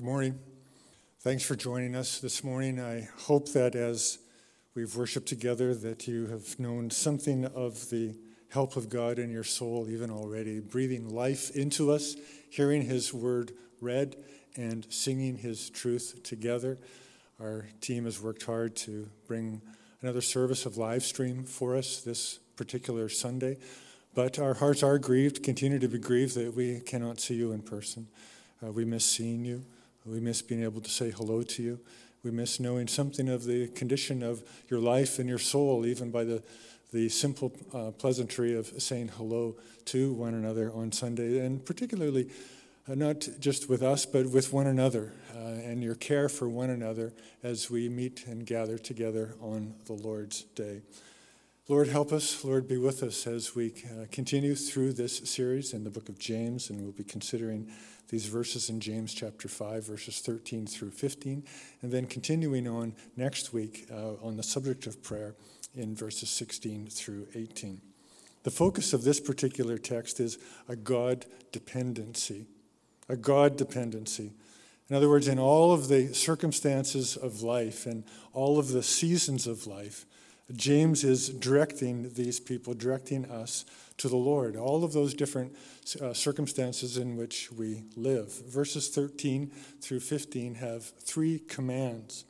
Good morning. Thanks for joining us this morning. I hope that as we've worshiped together that you have known something of the help of God in your soul even already, breathing life into us, hearing his word read and singing his truth together. Our team has worked hard to bring another service of live stream for us this particular Sunday. But our hearts are grieved, continue to be grieved that we cannot see you in person. Uh, we miss seeing you. We miss being able to say hello to you. We miss knowing something of the condition of your life and your soul, even by the, the simple uh, pleasantry of saying hello to one another on Sunday, and particularly uh, not just with us, but with one another, uh, and your care for one another as we meet and gather together on the Lord's Day. Lord, help us. Lord, be with us as we uh, continue through this series in the book of James, and we'll be considering these verses in James chapter 5, verses 13 through 15, and then continuing on next week uh, on the subject of prayer in verses 16 through 18. The focus of this particular text is a God dependency. A God dependency. In other words, in all of the circumstances of life and all of the seasons of life, James is directing these people, directing us to the Lord, all of those different uh, circumstances in which we live. Verses 13 through 15 have three commands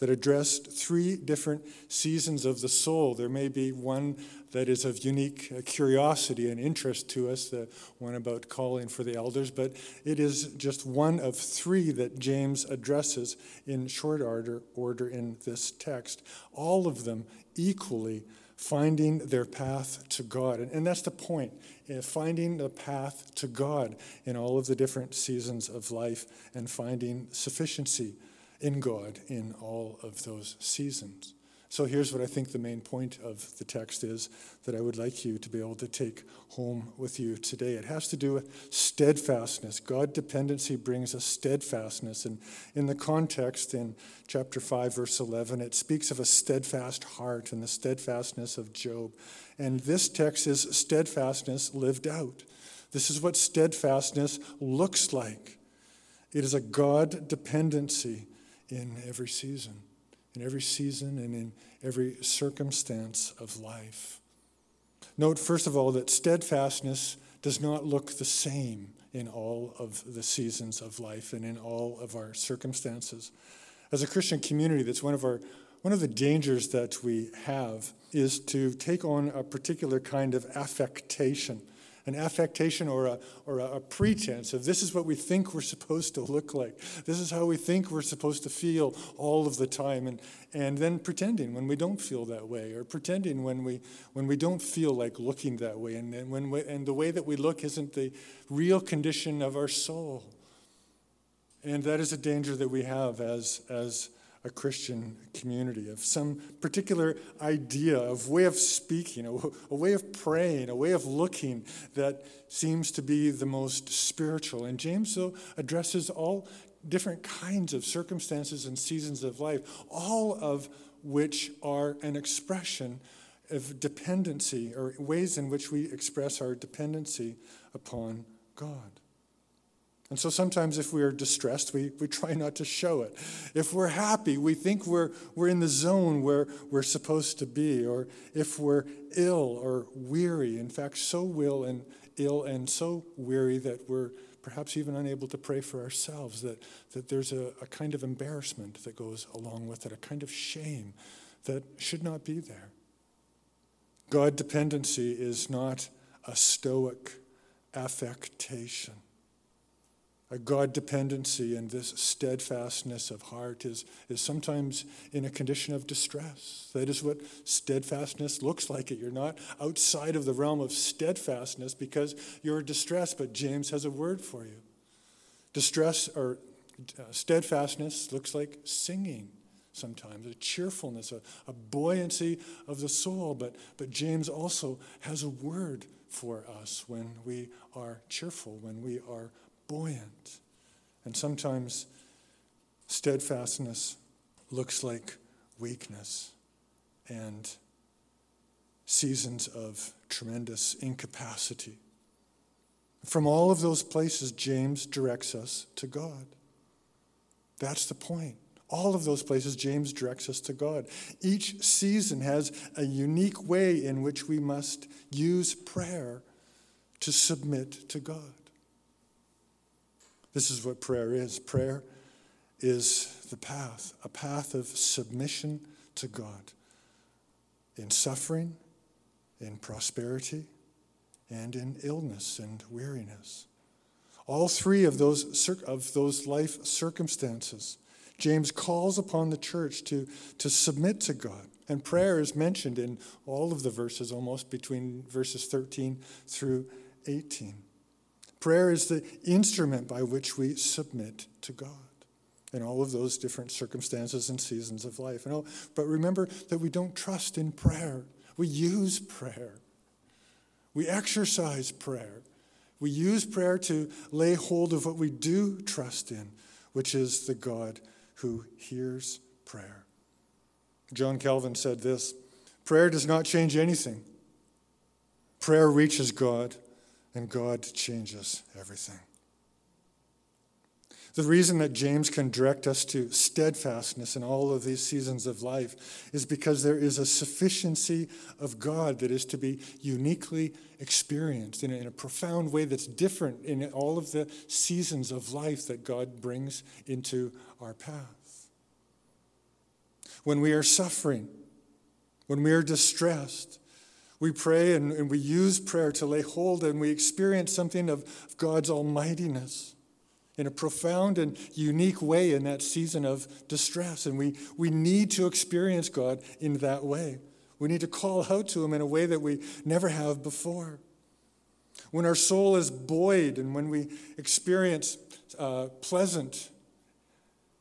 that addressed three different seasons of the soul. There may be one that is of unique uh, curiosity and interest to us, the one about calling for the elders, but it is just one of three that James addresses in short order, order in this text. All of them equally finding their path to God. And, and that's the point uh, finding the path to God in all of the different seasons of life and finding sufficiency in God in all of those seasons. So here's what I think the main point of the text is that I would like you to be able to take home with you today. It has to do with steadfastness. God dependency brings us steadfastness. And in the context in chapter 5, verse 11, it speaks of a steadfast heart and the steadfastness of Job. And this text is steadfastness lived out. This is what steadfastness looks like. It is a God dependency in every season in every season and in every circumstance of life. Note, first of all, that steadfastness does not look the same in all of the seasons of life and in all of our circumstances. As a Christian community, that's one of our one of the dangers that we have is to take on a particular kind of affectation an affectation or a, or a, pretense of this is what we think we're supposed to look like. This is how we think we're supposed to feel all of the time. And, and then pretending when we don't feel that way, or pretending when we, when we don't feel like looking that way, and, and, when we, and the way that we look isn't the real condition of our soul. And that is a danger that we have as, as a Christian community, of some particular idea, of way of speaking, a, a, way of praying, a way of looking that seems to be the most spiritual. And James, though, addresses all different kinds of circumstances and seasons of life, all of which are an expression of dependency or ways in which we express our dependency upon God. And so sometimes if we are distressed, we, we try not to show it. If we're happy, we think we're, we're in the zone where we're supposed to be. Or if we're ill or weary, in fact, so ill and ill and so weary that we're perhaps even unable to pray for ourselves, that, that there's a, a kind of embarrassment that goes along with it, a kind of shame that should not be there. God dependency is not a stoic affectation. A God dependency and this steadfastness of heart is, is sometimes in a condition of distress. That is what steadfastness looks like. You're not outside of the realm of steadfastness because you're distressed, but James has a word for you. Distress or uh, steadfastness looks like singing sometimes, a cheerfulness, a, a buoyancy of the soul. But, but James also has a word for us when we are cheerful, when we are buoyant. And sometimes steadfastness looks like weakness and seasons of tremendous incapacity. From all of those places, James directs us to God. That's the point. All of those places, James directs us to God. Each season has a unique way in which we must use prayer to submit to God. This is what prayer is. Prayer is the path, a path of submission to God in suffering, in prosperity, and in illness and weariness. All three of those, of those life circumstances, James calls upon the church to, to submit to God. And prayer is mentioned in all of the verses, almost between verses 13 through 18. Prayer is the instrument by which we submit to God in all of those different circumstances and seasons of life. And But remember that we don't trust in prayer, we use prayer, we exercise prayer. We use prayer to lay hold of what we do trust in, which is the God who hears prayer. John Calvin said this Prayer does not change anything. Prayer reaches God and God changes everything. The reason that James can direct us to steadfastness in all of these seasons of life is because there is a sufficiency of God that is to be uniquely experienced in a, in a, profound way that's different in all of the seasons of life that God brings into our path. When we are suffering, when we are distressed, we pray and, and we use prayer to lay hold and we experience something of, of God's almightiness in a profound and unique way in that season of distress. And we, we need to experience God in that way. We need to call out to Him in a way that we never have before. When our soul is buoyed and when we experience uh, pleasant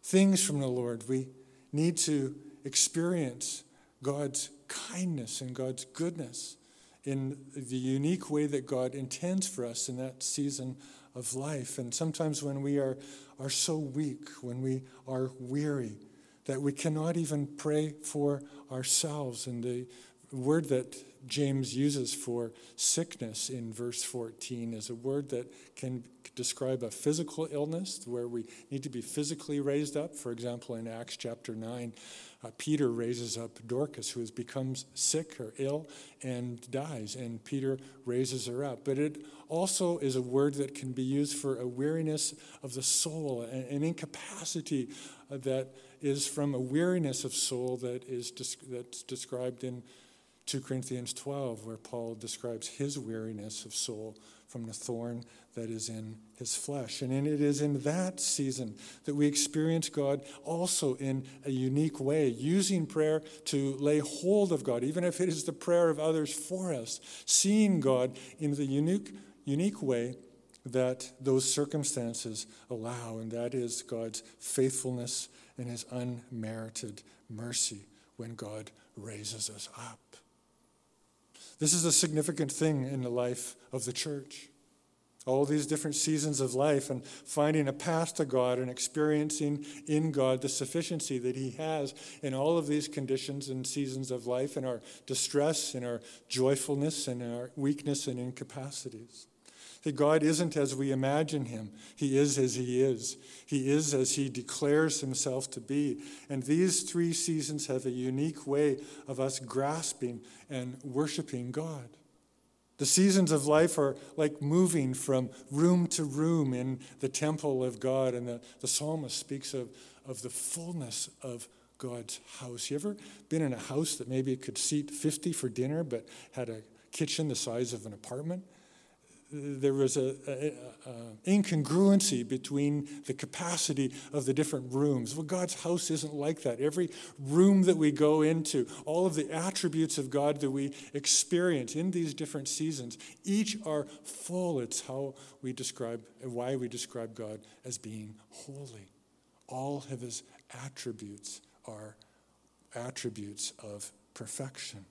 things from the Lord, we need to experience God's kindness and God's goodness in the unique way that God intends for us in that season of life. And sometimes when we are, are so weak, when we are weary, that we cannot even pray for ourselves. And the word that James uses for sickness in verse 14 is a word that can describe a physical illness where we need to be physically raised up. For example, in Acts chapter 9, uh, Peter raises up Dorcas, who has become sick or ill and dies, and Peter raises her up. But it also is a word that can be used for a weariness of the soul, an incapacity uh, that is from a weariness of soul that is that's described in 2 Corinthians 12, where Paul describes his weariness of soul from the thorn that is in his flesh. And it is in that season that we experience God also in a unique way, using prayer to lay hold of God, even if it is the prayer of others for us, seeing God in the unique, unique way that those circumstances allow, and that is God's faithfulness and his unmerited mercy when God raises us up. This is a significant thing in the life of the church. All these different seasons of life and finding a path to God and experiencing in God the sufficiency that He has in all of these conditions and seasons of life, in our distress, in our joyfulness, in our weakness and incapacities. That God isn't as we imagine him. He is as he is. He is as he declares himself to be. And these three seasons have a unique way of us grasping and worshiping God. The seasons of life are like moving from room to room in the temple of God. And the, the psalmist speaks of, of the fullness of God's house. You ever been in a house that maybe could seat 50 for dinner but had a kitchen the size of an apartment? There was an incongruency between the capacity of the different rooms. Well, God's house isn't like that. Every room that we go into, all of the attributes of God that we experience in these different seasons, each are full. It's how we describe, why we describe God as being holy. All of his attributes are attributes of perfection.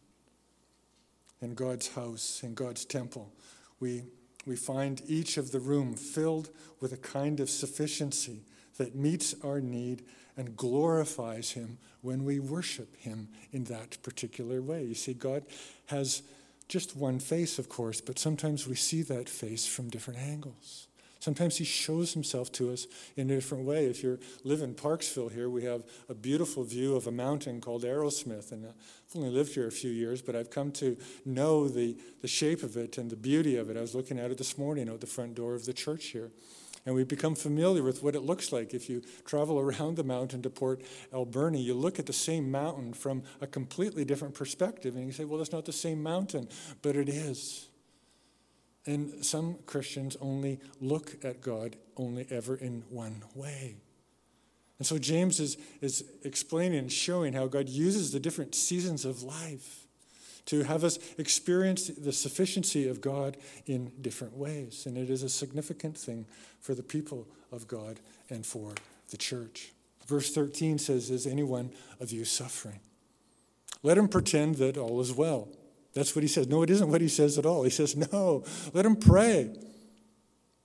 In God's house, in God's temple, we we find each of the room filled with a kind of sufficiency that meets our need and glorifies Him when we worship Him in that particular way. You see, God has just one face, of course, but sometimes we see that face from different angles. Sometimes he shows himself to us in a different way. If you live in Parksville here, we have a beautiful view of a mountain called Arrowsmith. And I've only lived here a few years, but I've come to know the, the shape of it and the beauty of it. I was looking at it this morning out the front door of the church here. And we've become familiar with what it looks like. If you travel around the mountain to Port Alberni, you look at the same mountain from a completely different perspective. And you say, well, that's not the same mountain, but it is. And some Christians only look at God only ever in one way. And so James is, is explaining and showing how God uses the different seasons of life to have us experience the sufficiency of God in different ways. And it is a significant thing for the people of God and for the church. Verse 13 says, Is anyone of you suffering? Let him pretend that all is well. That's what he says. No, it isn't what he says at all. He says, no, let him pray.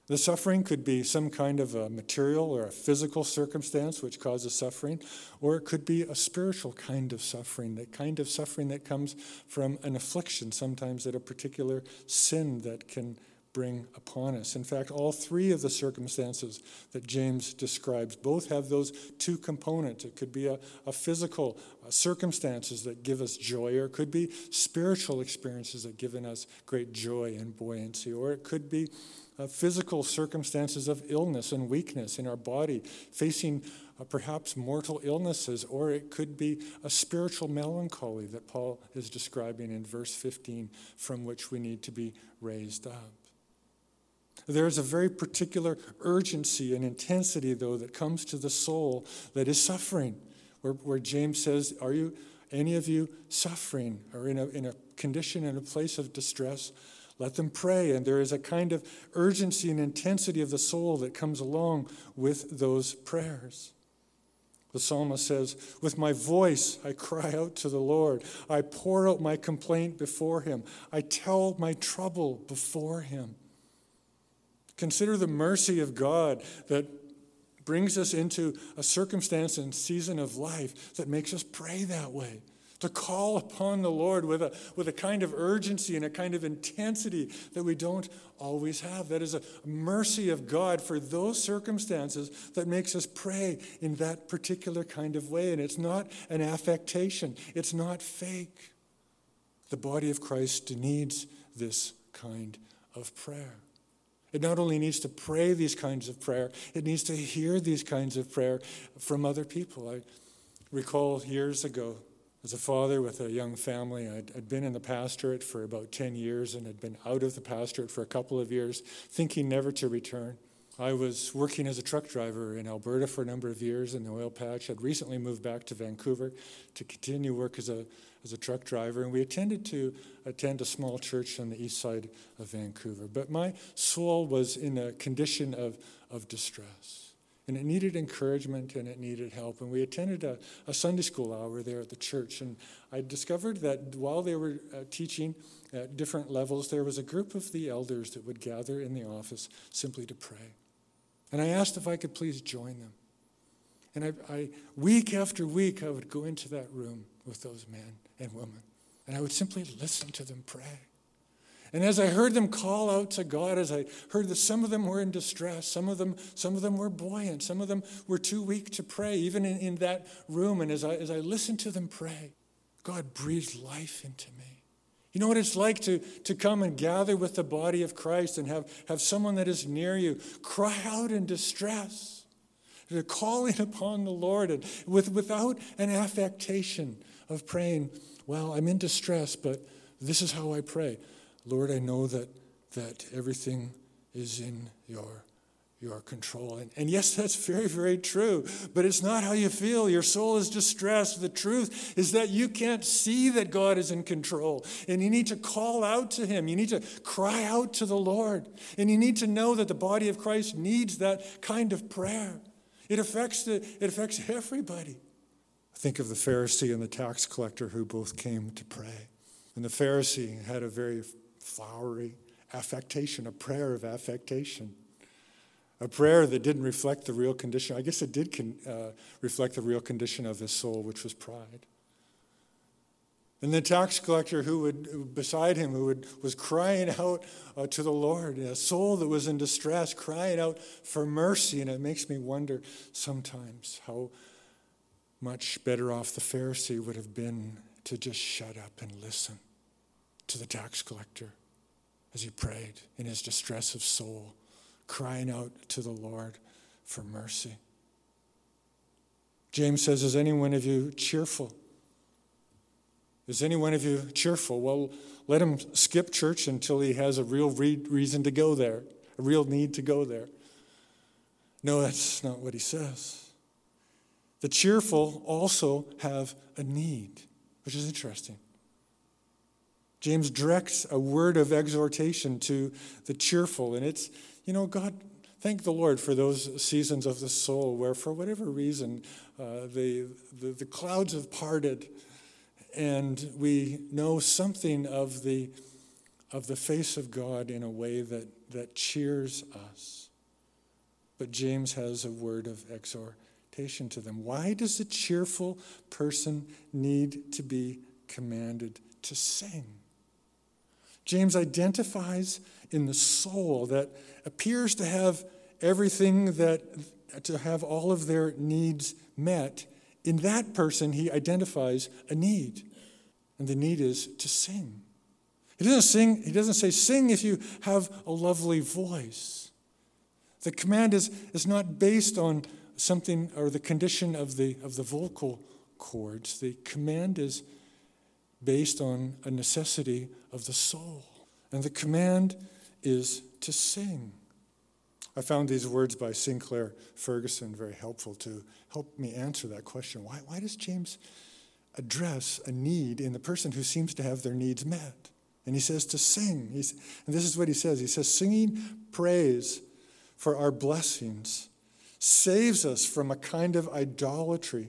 The suffering could be some kind of a material or a physical circumstance which causes suffering, or it could be a spiritual kind of suffering, that kind of suffering that comes from an affliction, sometimes at a particular sin that can bring upon us. In fact, all three of the circumstances that James describes both have those two components. It could be a, a physical uh, circumstances that give us joy, or it could be spiritual experiences that give in us great joy and buoyancy, or it could be uh, physical circumstances of illness and weakness in our body, facing uh, perhaps mortal illnesses, or it could be a spiritual melancholy that Paul is describing in verse 15, from which we need to be raised up. There is a very particular urgency and intensity, though, that comes to the soul that is suffering, where, where James says, Are you, any of you, suffering or in a, in a condition, in a place of distress? Let them pray. And there is a kind of urgency and intensity of the soul that comes along with those prayers. The psalmist says, With my voice I cry out to the Lord. I pour out my complaint before him. I tell my trouble before him. Consider the mercy of God that brings us into a circumstance and season of life that makes us pray that way. To call upon the Lord with a, with a kind of urgency and a kind of intensity that we don't always have. That is a mercy of God for those circumstances that makes us pray in that particular kind of way. And it's not an affectation, it's not fake. The body of Christ needs this kind of prayer. It not only needs to pray these kinds of prayer, it needs to hear these kinds of prayer from other people. I recall years ago, as a father with a young family, I'd, I'd, been in the pastorate for about 10 years and had been out of the pastorate for a couple of years, thinking never to return. I was working as a truck driver in Alberta for a number of years in the oil patch. I'd recently moved back to Vancouver to continue work as a, as a truck driver, and we attended to attend a small church on the east side of Vancouver. But my soul was in a condition of, of distress, and it needed encouragement and it needed help. And we attended a, a Sunday school hour there at the church, and I discovered that while they were uh, teaching at different levels, there was a group of the elders that would gather in the office simply to pray. And I asked if I could please join them. And I, I, week after week, I would go into that room with those men and women, and I would simply listen to them pray. And as I heard them call out to God, as I heard that some of them were in distress, some of them, some of them were buoyant, some of them were too weak to pray, even in, in that room. And as I, as I listened to them pray, God breathed life into me. You know what it's like to, to come and gather with the body of Christ and have, have someone that is near you cry out in distress. They're calling upon the Lord and with, without an affectation of praying, Well, I'm in distress, but this is how I pray. Lord, I know that, that everything is in your your control. And, and yes, that's very, very true, but it's not how you feel. Your soul is distressed. The truth is that you can't see that God is in control, and you need to call out to Him. You need to cry out to the Lord, and you need to know that the body of Christ needs that kind of prayer. It affects, the, it affects everybody. Think of the Pharisee and the tax collector who both came to pray. And the Pharisee had a very flowery affectation, a prayer of affectation a prayer that didn't reflect the real condition. I guess it did con, uh, reflect the real condition of his soul, which was pride. And the tax collector who would beside him, who would, was crying out uh, to the Lord, a soul that was in distress, crying out for mercy. And it makes me wonder sometimes how much better off the Pharisee would have been to just shut up and listen to the tax collector as he prayed in his distress of soul, crying out to the Lord for mercy. James says, Is any one of you cheerful? Is any one of you cheerful? Well, let him skip church until he has a real re- reason to go there, a real need to go there. No, that's not what he says. The cheerful also have a need, which is interesting. James directs a word of exhortation to the cheerful, and it's, you know, God, thank the Lord for those seasons of the soul where, for whatever reason, uh, the, the, the clouds have parted and we know something of the, of the face of God in a way that, that cheers us. But James has a word of exhortation to them. Why does a cheerful person need to be commanded to sing? James identifies in the soul that appears to have everything that, to have all of their needs met in that person, he identifies a need. And the need is to sing. He doesn't sing, he doesn't say, sing if you have a lovely voice. The command is, is not based on something or the condition of the, of the vocal cords. The command is based on a necessity of the soul. And the command is to sing. I found these words by Sinclair Ferguson very helpful to help me answer that question. Why, why does James address a need in the person who seems to have their needs met? And he says to sing. He's, and this is what he says He says, singing praise for our blessings saves us from a kind of idolatry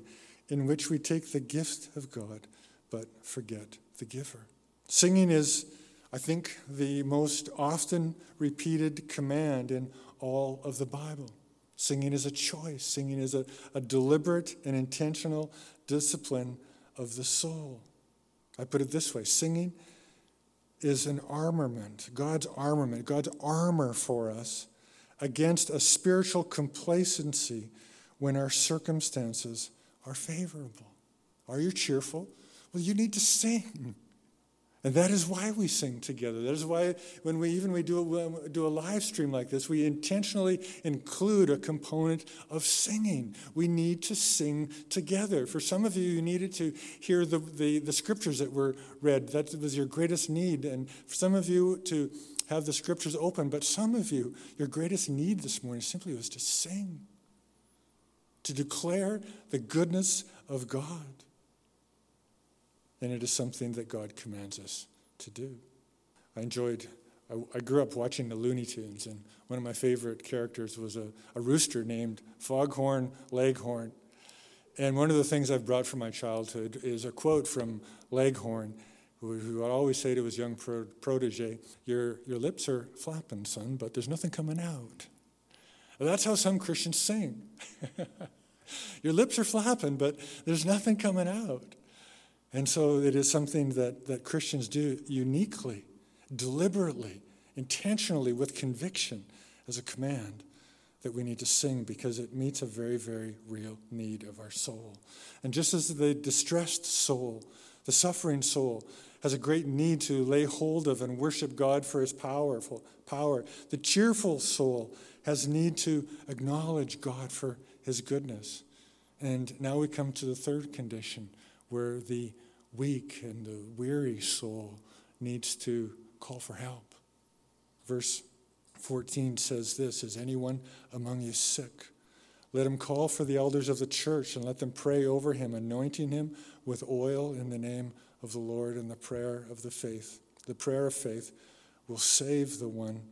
in which we take the gift of God but forget the giver. Singing is, I think, the most often repeated command in all of the Bible. Singing is a choice, singing is a, a deliberate and intentional discipline of the soul. I put it this way singing is an armament, God's armament, God's armor for us against a spiritual complacency when our circumstances are favorable. Are you cheerful? Well, you need to sing. And that is why we sing together. That is why when we even we do a, do a live stream like this, we intentionally include a component of singing. We need to sing together. For some of you, you needed to hear the, the, the scriptures that were read. That was your greatest need. And for some of you to have the scriptures open. But some of you, your greatest need this morning simply was to sing, to declare the goodness of God and it is something that God commands us to do. I enjoyed, I, I, grew up watching the Looney Tunes, and one of my favorite characters was a, a rooster named Foghorn Leghorn. And one of the things I've brought from my childhood is a quote from Leghorn, who, would always say to his young pro, protege, your, your lips are flapping, son, but there's nothing coming out. And that's how some Christians sing. your lips are flapping, but there's nothing coming out. And so it is something that, that Christians do uniquely, deliberately, intentionally, with conviction as a command that we need to sing because it meets a very, very real need of our soul. And just as the distressed soul, the suffering soul, has a great need to lay hold of and worship God for his powerful power, the cheerful soul has need to acknowledge God for his goodness. And now we come to the third condition where the weak and the weary soul needs to call for help. Verse 14 says this Is anyone among you sick? Let him call for the elders of the church and let them pray over him, anointing him with oil in the name of the Lord and the prayer of the faith. The prayer of faith will save the one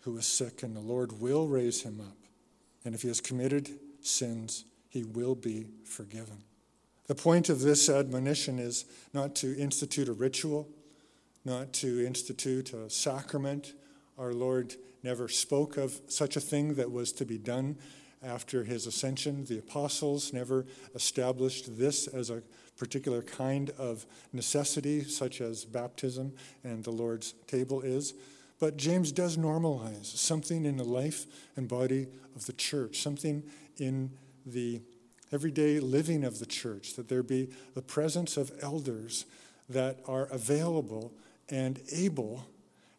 who is sick, and the Lord will raise him up. And if he has committed sins, he will be forgiven. The point of this admonition is not to institute a ritual, not to institute a sacrament. Our Lord never spoke of such a thing that was to be done after his ascension. The apostles never established this as a particular kind of necessity, such as baptism and the Lord's table is. But James does normalize something in the life and body of the church, something in the everyday living of the church, that there be the presence of elders that are available and able,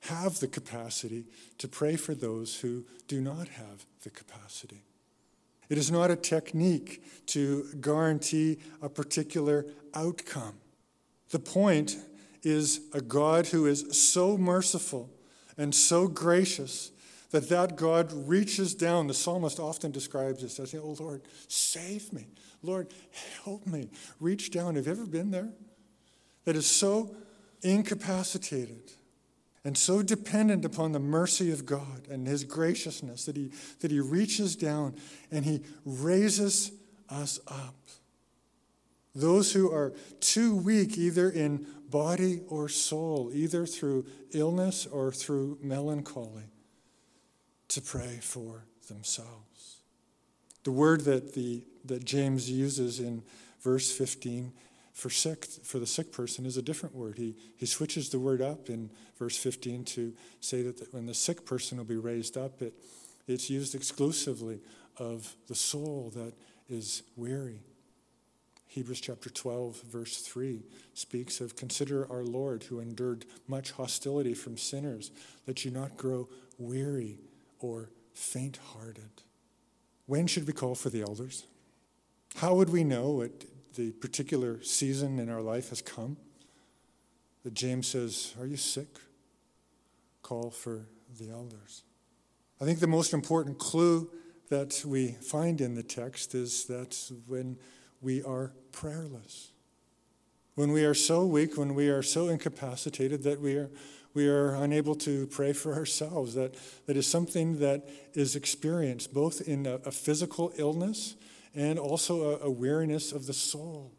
have the capacity to pray for those who do not have the capacity. It is not a technique to guarantee a particular outcome. The point is a God who is so merciful and so gracious that that God reaches down. The psalmist often describes this as, Oh Lord, save me. Lord, help me. Reach down. Have you ever been there? That is so incapacitated and so dependent upon the mercy of God and his graciousness that he, that he reaches down and he raises us up. Those who are too weak, either in body or soul, either through illness or through melancholy, to pray for themselves. The word that, the, that James uses in verse 15 for sick for the sick person is a different word. He, he switches the word up in verse 15 to say that when the sick person will be raised up, it, it's used exclusively of the soul that is weary. Hebrews chapter 12, verse 3 speaks of consider our Lord who endured much hostility from sinners, that you not grow weary or faint hearted. When should we call for the elders? How would we know what the particular season in our life has come? That James says, Are you sick? Call for the elders. I think the most important clue that we find in the text is that when we are prayerless. When we are so weak, when we are so incapacitated that we are, we are unable to pray for ourselves, that, that is something that is experienced both in a, a physical illness and also a, a weariness of the soul,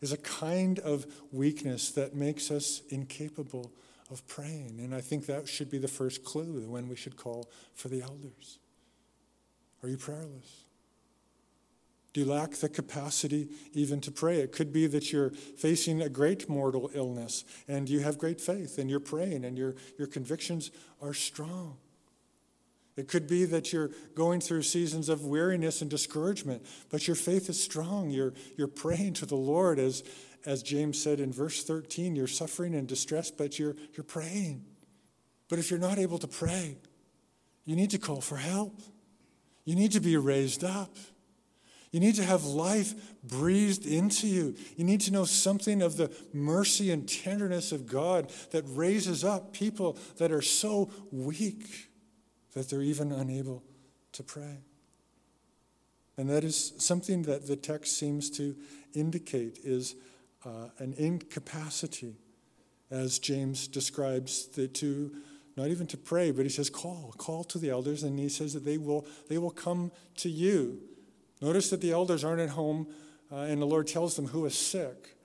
is a kind of weakness that makes us incapable of praying. And I think that should be the first clue when we should call for the elders. Are you prayerless? Do you lack the capacity even to pray? It could be that you're facing a great mortal illness and you have great faith and you're praying and your, your convictions are strong. It could be that you're going through seasons of weariness and discouragement, but your faith is strong. You're, you're praying to the Lord, as, as James said in verse 13. You're suffering and distressed, but you're, you're praying. But if you're not able to pray, you need to call for help. You need to be raised up. You need to have life breathed into you. You need to know something of the mercy and tenderness of God that raises up people that are so weak that they're even unable to pray. And that is something that the text seems to indicate is uh, an incapacity, as James describes the two not even to pray, but he says, call, call to the elders, and he says that they will, they will come to you Notice that the elders aren't at home uh, and the Lord tells them who is sick,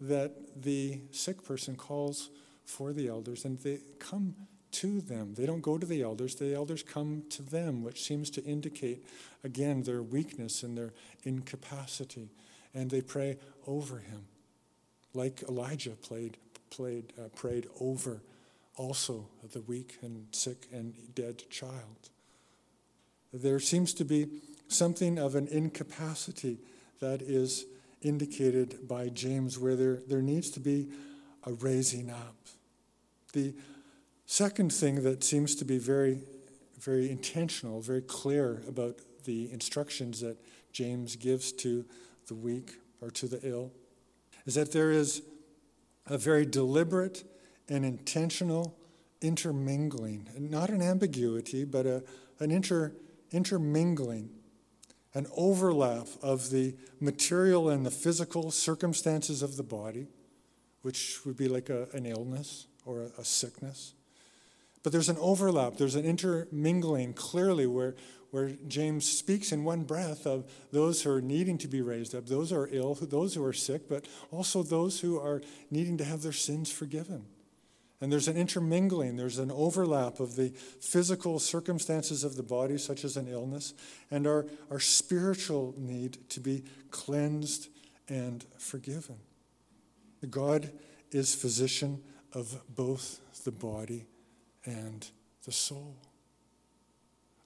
that the sick person calls for the elders and they come to them. They don't go to the elders, the elders come to them, which seems to indicate, again, their weakness and their incapacity. And they pray over him, like Elijah played, played, uh, prayed over also the weak and sick and dead child. There seems to be something of an incapacity that is indicated by James, where there, there needs to be a raising up. The second thing that seems to be very, very intentional, very clear about the instructions that James gives to the weak or to the ill is that there is a very deliberate and intentional intermingling, not an ambiguity, but a, an inter, intermingling an overlap of the material and the physical circumstances of the body, which would be like a, an illness or a, a sickness. But there's an overlap, there's an intermingling clearly where, where James speaks in one breath of those who are needing to be raised up, those who are ill, those who are sick, but also those who are needing to have their sins forgiven. And there's an intermingling, there's an overlap of the physical circumstances of the body, such as an illness, and our, our spiritual need to be cleansed and forgiven. God is physician of both the body and the soul.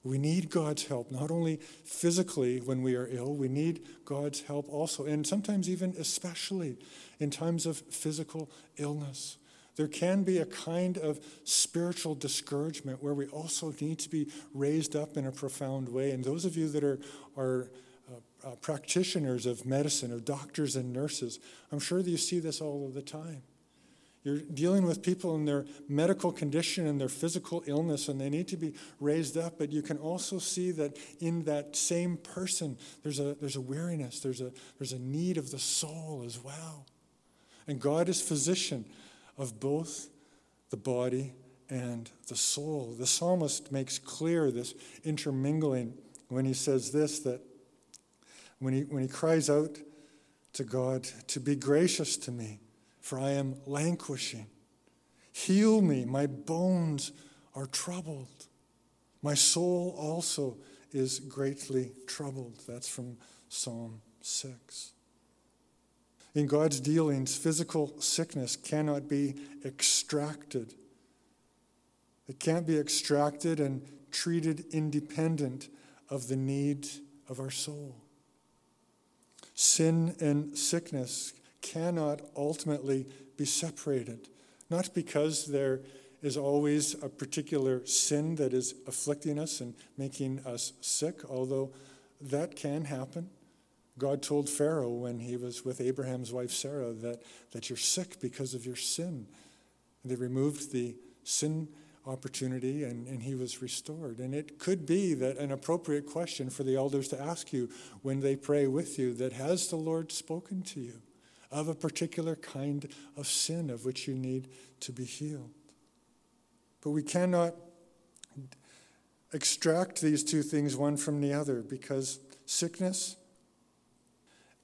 We need God's help, not only physically when we are ill, we need God's help also, and sometimes even especially in times of physical illness. There can be a kind of spiritual discouragement where we also need to be raised up in a profound way. And those of you that are, are uh, uh, practitioners of medicine, of doctors and nurses, I'm sure that you see this all of the time. You're dealing with people in their medical condition and their physical illness, and they need to be raised up. But you can also see that in that same person, there's a, there's a weariness, there's a, there's a need of the soul as well. And God is physician of both the body and the soul. The psalmist makes clear this intermingling when he says this that when he, when he cries out to God to be gracious to me, for I am languishing. Heal me, my bones are troubled. My soul also is greatly troubled. That's from Psalm 6. In God's dealings, physical sickness cannot be extracted. It can't be extracted and treated independent of the need of our soul. Sin and sickness cannot ultimately be separated, not because there is always a particular sin that is afflicting us and making us sick, although that can happen. God told Pharaoh when he was with Abraham's wife Sarah that, that you're sick because of your sin. And they removed the sin opportunity and, and he was restored. And it could be that an appropriate question for the elders to ask you when they pray with you that has the Lord spoken to you of a particular kind of sin of which you need to be healed? But we cannot extract these two things one from the other because sickness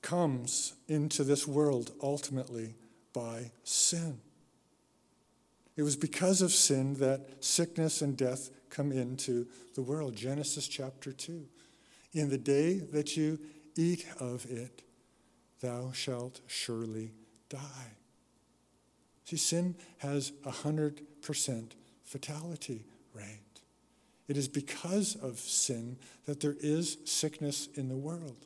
comes into this world ultimately by sin. It was because of sin that sickness and death come into the world. Genesis chapter 2. In the day that you eat of it, thou shalt surely die. See, sin has a 100% fatality rate. It is because of sin that there is sickness in the world.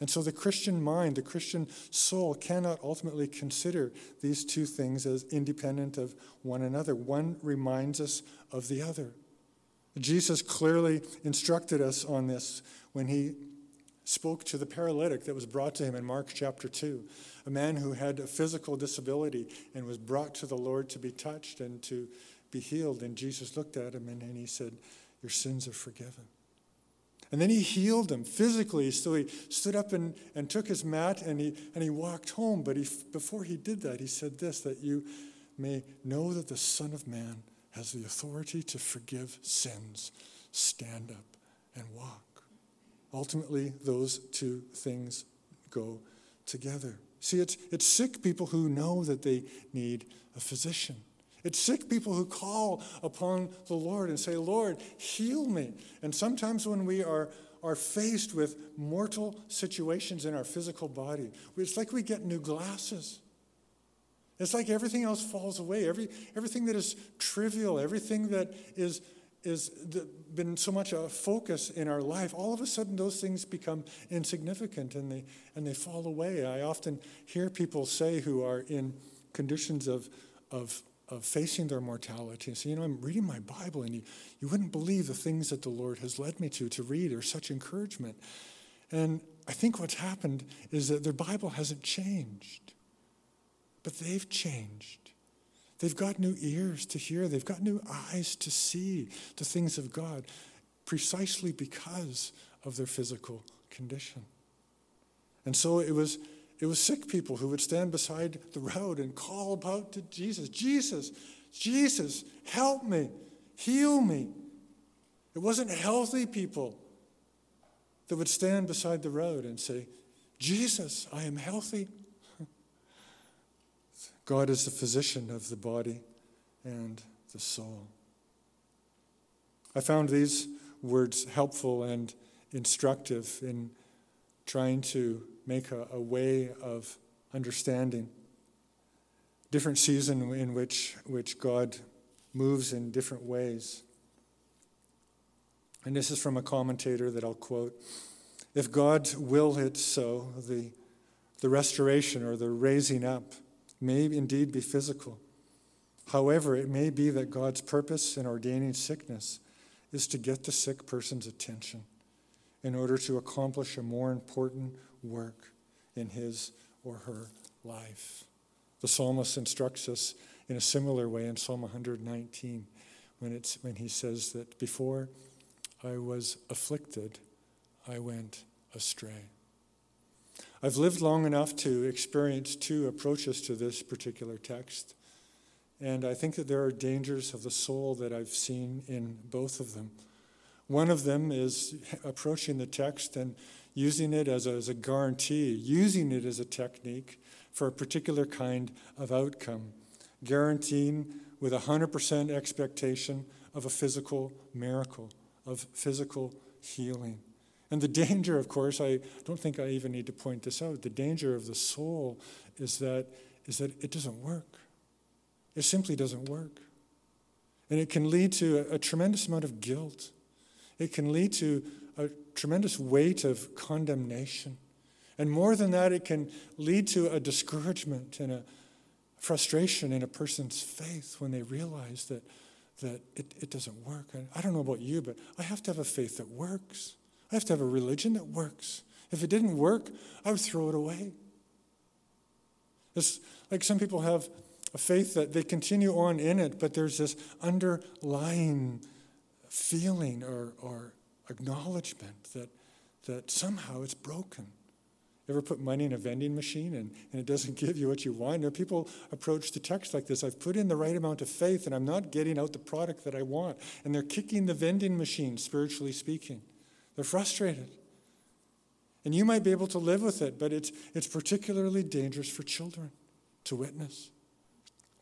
And so the Christian mind, the Christian soul cannot ultimately consider these two things as independent of one another. One reminds us of the other. Jesus clearly instructed us on this when he spoke to the paralytic that was brought to him in Mark chapter 2, a man who had a physical disability and was brought to the Lord to be touched and to be healed. And Jesus looked at him and, and he said, Your sins are forgiven. And then he healed him physically. So he stood up and, and took his mat and he, and he walked home. But he, before he did that, he said this that you may know that the Son of Man has the authority to forgive sins. Stand up and walk. Ultimately, those two things go together. See, it's, it's sick people who know that they need a physician. It's sick people who call upon the Lord and say, Lord, heal me. And sometimes when we are, are faced with mortal situations in our physical body, it's like we get new glasses. It's like everything else falls away. Every, everything that is trivial, everything that is is been so much a focus in our life, all of a sudden those things become insignificant and they, and they fall away. I often hear people say who are in conditions of, of, of facing their mortality and say, you know, I'm reading my Bible and you, you wouldn't believe the things that the Lord has led me to to read. There's such encouragement. And I think what's happened is that their Bible hasn't changed, but they've changed. They've got new ears to hear, they've got new eyes to see the things of God precisely because of their physical condition. And so it was, it was sick people who would stand beside the road and call out to Jesus Jesus, Jesus, help me, heal me. It wasn't healthy people that would stand beside the road and say, Jesus, I am healthy. God is the physician of the body and the soul. I found these words helpful and instructive in trying to make a, a way of understanding different season in which, which God moves in different ways. And this is from a commentator that I'll quote. If God will it so, the, the restoration or the raising up may indeed be physical. However, it may be that God's purpose in ordaining sickness is to get the sick person's attention in order to accomplish a more important work in his or her life. The psalmist instructs us in a similar way in Psalm 119 when, it's, when he says that before I was afflicted, I went astray. I've lived long enough to experience two approaches to this particular text. And I think that there are dangers of the soul that I've seen in both of them. One of them is approaching the text and using it as a, as a guarantee, using it as a technique for a particular kind of outcome, guaranteeing with 100% expectation of a physical miracle, of physical healing. And the danger, of course, I don't think I even need to point this out. The danger of the soul is that, is that it doesn't work. It simply doesn't work. And it can lead to a, a tremendous amount of guilt. It can lead to a tremendous weight of condemnation. And more than that, it can lead to a discouragement and a frustration in a person's faith when they realize that, that it, it doesn't work. And I don't know about you, but I have to have a faith that works. I have to have a religion that works. If it didn't work, I would throw it away. It's like some people have a faith that they continue on in it, but there's this underlying feeling or, or acknowledgement that, that somehow it's broken. Ever put money in a vending machine and, and it doesn't give you what you want? There people approach the text like this I've put in the right amount of faith and I'm not getting out the product that I want. And they're kicking the vending machine, spiritually speaking. They're frustrated. And you might be able to live with it, but it's, it's particularly dangerous for children to witness.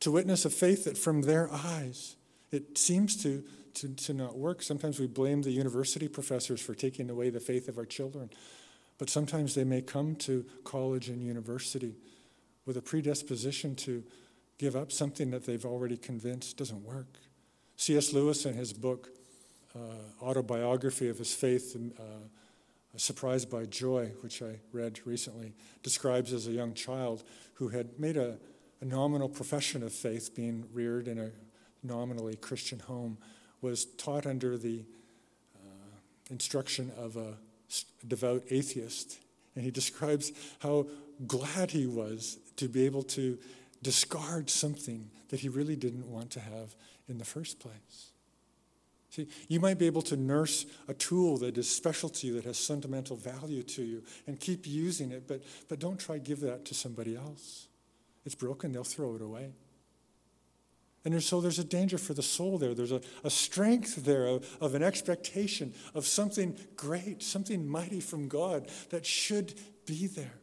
To witness a faith that from their eyes, it seems to to, to not work. Sometimes we blame the university professors for taking away the faith of our children. But sometimes they may come to college and university with a predisposition to give up something that they've already convinced doesn't work. C.S. Lewis, in his book, Autobiography of His Faith, uh, Surprised by Joy, which I read recently, describes as a young child who had made a, a nominal profession of faith, being reared in a nominally Christian home, was taught under the uh, instruction of a devout atheist. And he describes how glad he was to be able to discard something that he really didn't want to have in the first place. See, you might be able to nurse a tool that is special to you, that has sentimental value to you, and keep using it, but, but don't try to give that to somebody else. It's broken, they'll throw it away. And so there's a danger for the soul there. There's a, a strength there of, of an expectation of something great, something mighty from God that should be there.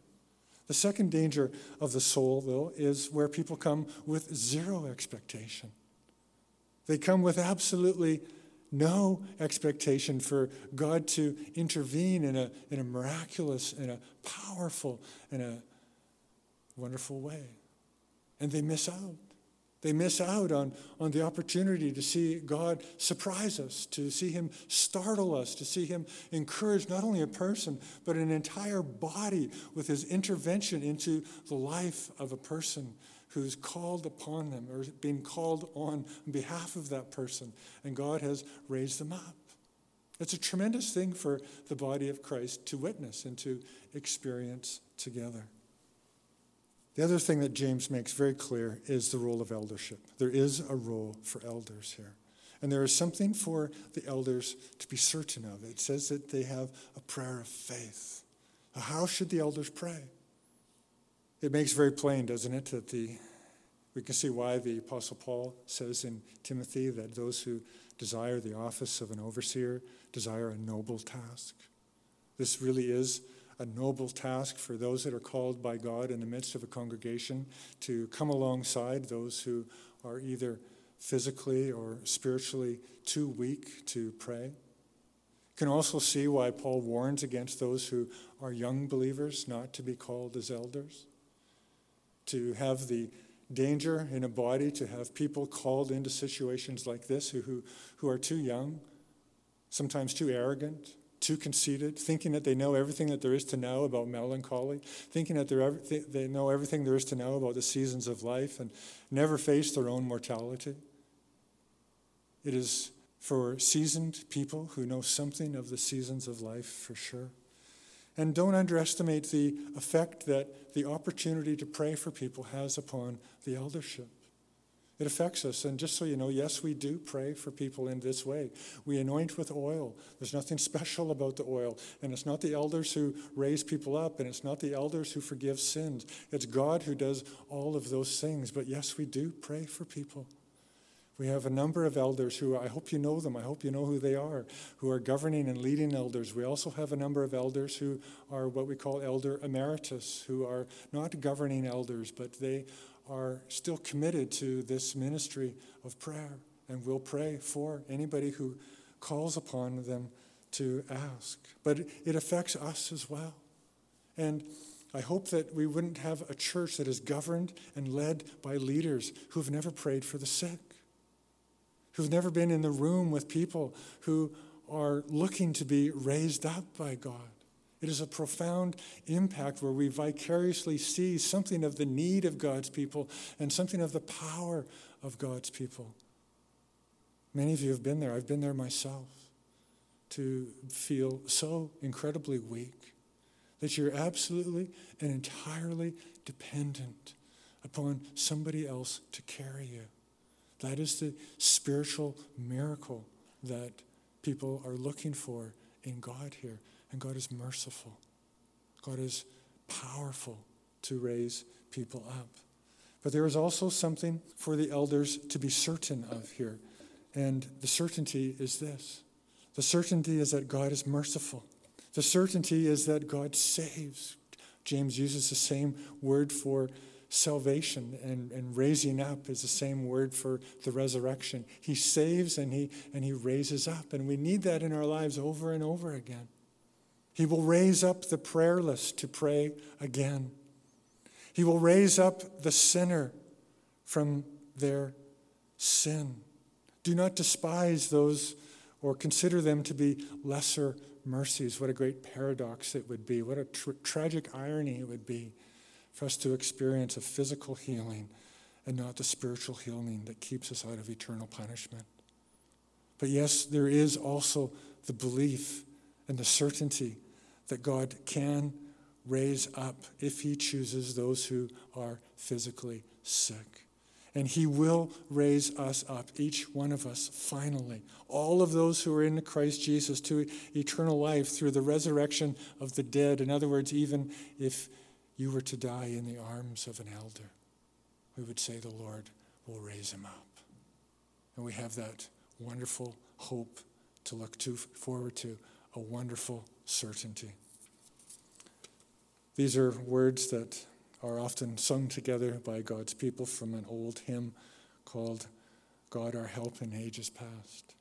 The second danger of the soul, though, is where people come with zero expectation. They come with absolutely no expectation for God to intervene in a, in a miraculous, in a powerful, in a wonderful way. And they miss out. They miss out on, on the opportunity to see God surprise us, to see Him startle us, to see Him encourage not only a person, but an entire body with His intervention into the life of a person who's called upon them or being called on on behalf of that person. And God has raised them up. It's a tremendous thing for the body of Christ to witness and to experience together. The other thing that James makes very clear is the role of eldership. There is a role for elders here. And there is something for the elders to be certain of. It says that they have a prayer of faith. How should the elders pray? It makes very plain, doesn't it, that the we can see why the Apostle Paul says in Timothy that those who desire the office of an overseer desire a noble task. This really is a noble task for those that are called by God in the midst of a congregation to come alongside those who are either physically or spiritually too weak to pray. You can also see why Paul warns against those who are young believers not to be called as elders, to have the danger in a body to have people called into situations like this who, who, who are too young, sometimes too arrogant, too conceited, thinking that they know everything that there is to know about melancholy, thinking that they know everything there is to know about the seasons of life and never face their own mortality. It is for seasoned people who know something of the seasons of life for sure. And don't underestimate the effect that the opportunity to pray for people has upon the eldership. It affects us. And just so you know, yes, we do pray for people in this way. We anoint with oil. There's nothing special about the oil. And it's not the elders who raise people up, and it's not the elders who forgive sins. It's God who does all of those things. But yes, we do pray for people. We have a number of elders who I hope you know them. I hope you know who they are, who are governing and leading elders. We also have a number of elders who are what we call elder emeritus, who are not governing elders, but they are still committed to this ministry of prayer and will pray for anybody who calls upon them to ask. But it affects us as well. And I hope that we wouldn't have a church that is governed and led by leaders who've never prayed for the sick who've never been in the room with people who are looking to be raised up by God. It is a profound impact where we vicariously see something of the need of God's people and something of the power of God's people. Many of you have been there. I've been there myself to feel so incredibly weak that you're absolutely and entirely dependent upon somebody else to carry you. That is the spiritual miracle that people are looking for in God here. And God is merciful, God is powerful to raise people up. But there is also something for the elders to be certain of here. And the certainty is this the certainty is that God is merciful, the certainty is that God saves. James uses the same word for salvation and, and raising up is the same word for the resurrection. He saves and he, and he raises up. And we need that in our lives over and over again. He will raise up the prayerless to pray again. He will raise up the sinner from their sin. Do not despise those or consider them to be lesser mercies. What a great paradox it would be. What a tra- tragic irony it would be for us to experience a physical healing and not the spiritual healing that keeps us out of eternal punishment. But yes, there is also the belief and the certainty that God can raise up, if He chooses, those who are physically sick. And He will raise us up, each one of us, finally. All of those who are in Christ Jesus to eternal life through the resurrection of the dead. In other words, even if you were to die in the arms of an elder, we would say the Lord will raise him up. And we have that wonderful hope to look to, forward to, a wonderful certainty. These are words that are often sung together by God's people from an old hymn called God our help in ages past.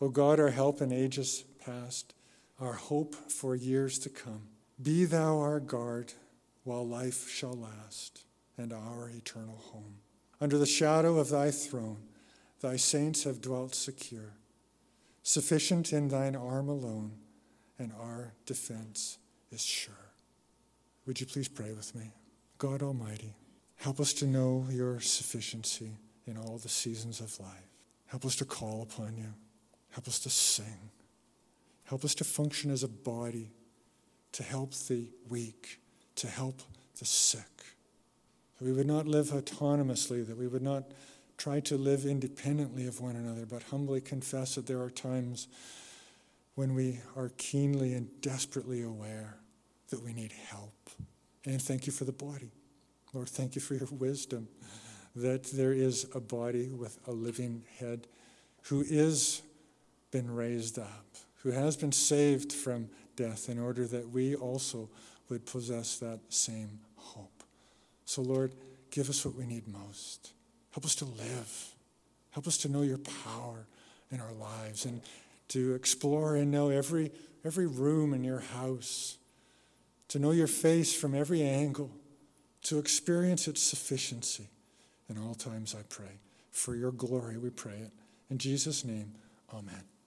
O God, our help in ages past, our hope for years to come. Be thou our guard while life shall last and our eternal home. Under the shadow of thy throne, thy saints have dwelt secure, sufficient in thine arm alone, and our defense is sure. Would you please pray with me? God Almighty, help us to know your sufficiency in all the seasons of life. Help us to call upon you. Help us to sing. Help us to function as a body to help the weak to help the sick. That we would not live autonomously, that we would not try to live independently of one another, but humbly confess that there are times when we are keenly and desperately aware that we need help. And thank you for the body. Lord, thank you for your wisdom that there is a body with a living head who is been raised up, who has been saved from death in order that we also would possess that same hope. So, Lord, give us what we need most. Help us to live. Help us to know your power in our lives and to explore and know every, every room in your house, to know your face from every angle, to experience its sufficiency. In all times, I pray. For your glory, we pray it. In Jesus' name, amen.